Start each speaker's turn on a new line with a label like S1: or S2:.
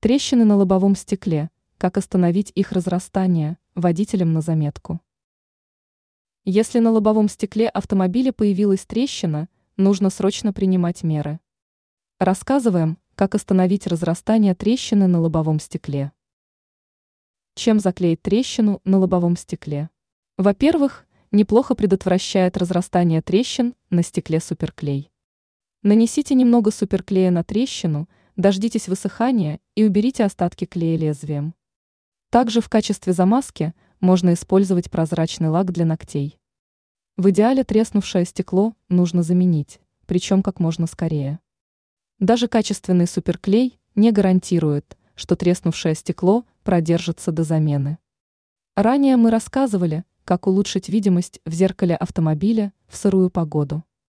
S1: Трещины на лобовом стекле. Как остановить их разрастание? Водителям на заметку. Если на лобовом стекле автомобиля появилась трещина, нужно срочно принимать меры. Рассказываем, как остановить разрастание трещины на лобовом стекле. Чем заклеить трещину на лобовом стекле? Во-первых, неплохо предотвращает разрастание трещин на стекле суперклей. Нанесите немного суперклея на трещину, дождитесь высыхания и уберите остатки клея лезвием. Также в качестве замазки можно использовать прозрачный лак для ногтей. В идеале треснувшее стекло нужно заменить, причем как можно скорее. Даже качественный суперклей не гарантирует, что треснувшее стекло продержится до замены. Ранее мы рассказывали, как улучшить видимость в зеркале автомобиля в сырую погоду.